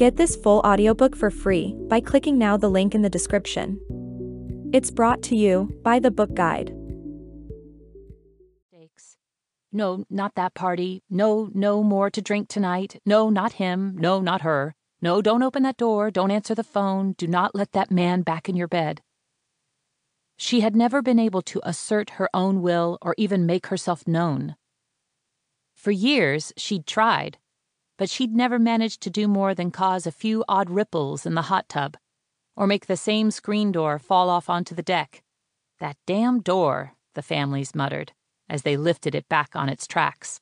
Get this full audiobook for free by clicking now the link in the description. It's brought to you by the book guide. No, not that party. No, no more to drink tonight. No, not him. No, not her. No, don't open that door. Don't answer the phone. Do not let that man back in your bed. She had never been able to assert her own will or even make herself known. For years, she'd tried, but she'd never managed to do more than cause a few odd ripples in the hot tub, or make the same screen door fall off onto the deck. That damn door, the families muttered as they lifted it back on its tracks.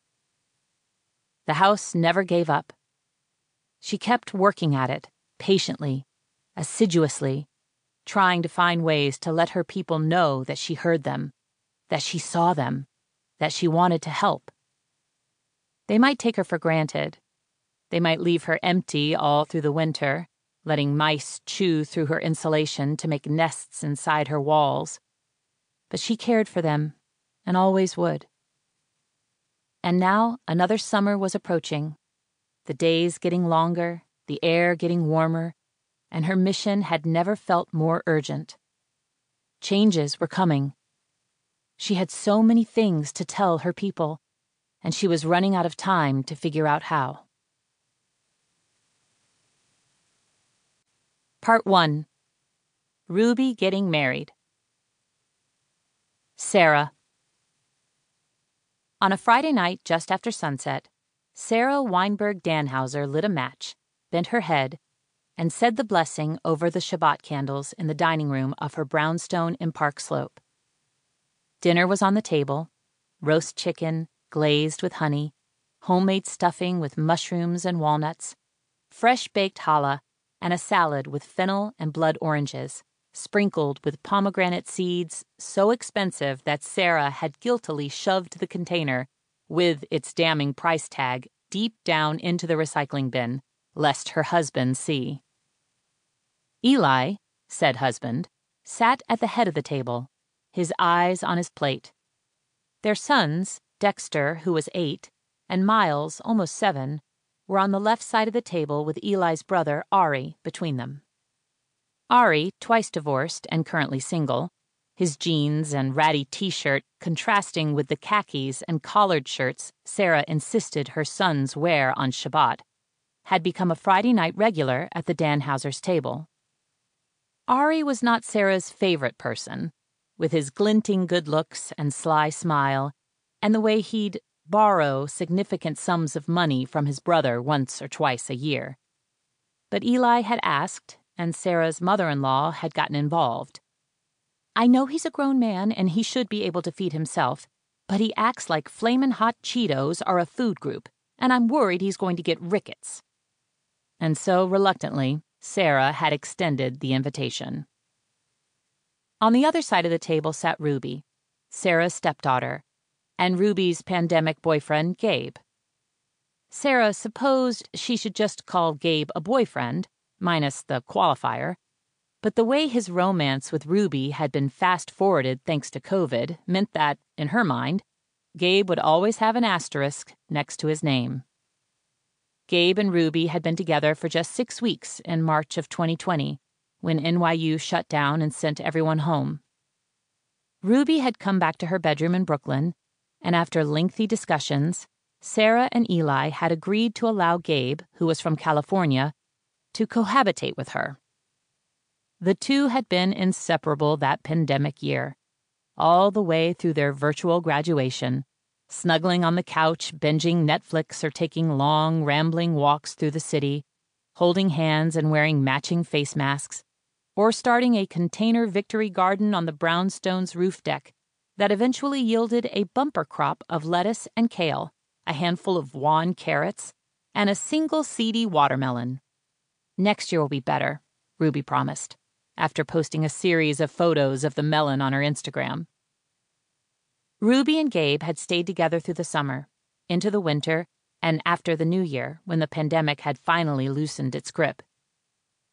The house never gave up. She kept working at it, patiently, assiduously, trying to find ways to let her people know that she heard them, that she saw them, that she wanted to help. They might take her for granted. They might leave her empty all through the winter, letting mice chew through her insulation to make nests inside her walls. But she cared for them and always would. And now another summer was approaching, the days getting longer, the air getting warmer, and her mission had never felt more urgent. Changes were coming. She had so many things to tell her people, and she was running out of time to figure out how. Part 1 Ruby Getting Married. Sarah. On a Friday night just after sunset, Sarah Weinberg Danhauser lit a match, bent her head, and said the blessing over the Shabbat candles in the dining room of her brownstone in Park Slope. Dinner was on the table roast chicken, glazed with honey, homemade stuffing with mushrooms and walnuts, fresh baked challah, and a salad with fennel and blood oranges sprinkled with pomegranate seeds so expensive that Sarah had guiltily shoved the container, with its damning price tag, deep down into the recycling bin, lest her husband see. Eli, said husband, sat at the head of the table, his eyes on his plate. Their sons, Dexter, who was eight, and Miles, almost seven, were on the left side of the table with Eli's brother, Ari, between them. Ari, twice divorced and currently single, his jeans and ratty t shirt contrasting with the khakis and collared shirts Sarah insisted her sons wear on Shabbat, had become a Friday night regular at the Danhausers' table. Ari was not Sarah's favorite person, with his glinting good looks and sly smile, and the way he'd borrow significant sums of money from his brother once or twice a year. But Eli had asked, and Sarah's mother in law had gotten involved. I know he's a grown man and he should be able to feed himself, but he acts like flamin' hot Cheetos are a food group, and I'm worried he's going to get rickets. And so, reluctantly, Sarah had extended the invitation. On the other side of the table sat Ruby, Sarah's stepdaughter, and Ruby's pandemic boyfriend, Gabe. Sarah supposed she should just call Gabe a boyfriend, minus the qualifier. But the way his romance with Ruby had been fast forwarded thanks to COVID meant that, in her mind, Gabe would always have an asterisk next to his name. Gabe and Ruby had been together for just six weeks in March of 2020, when NYU shut down and sent everyone home. Ruby had come back to her bedroom in Brooklyn, and after lengthy discussions, Sarah and Eli had agreed to allow Gabe, who was from California, to cohabitate with her. The two had been inseparable that pandemic year, all the way through their virtual graduation, snuggling on the couch, binging Netflix, or taking long, rambling walks through the city, holding hands and wearing matching face masks, or starting a container victory garden on the brownstone's roof deck that eventually yielded a bumper crop of lettuce and kale, a handful of wan carrots, and a single seedy watermelon. Next year will be better, Ruby promised, after posting a series of photos of the melon on her Instagram. Ruby and Gabe had stayed together through the summer, into the winter, and after the new year, when the pandemic had finally loosened its grip.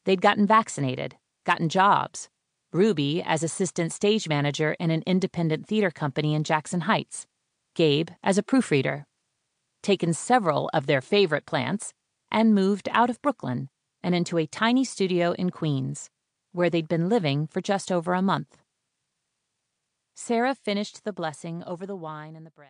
They'd gotten vaccinated, gotten jobs. Ruby as assistant stage manager in an independent theater company in Jackson Heights, Gabe as a proofreader. Taken several of their favorite plants and moved out of Brooklyn and into a tiny studio in Queens, where they'd been living for just over a month. Sarah finished the blessing over the wine and the bread.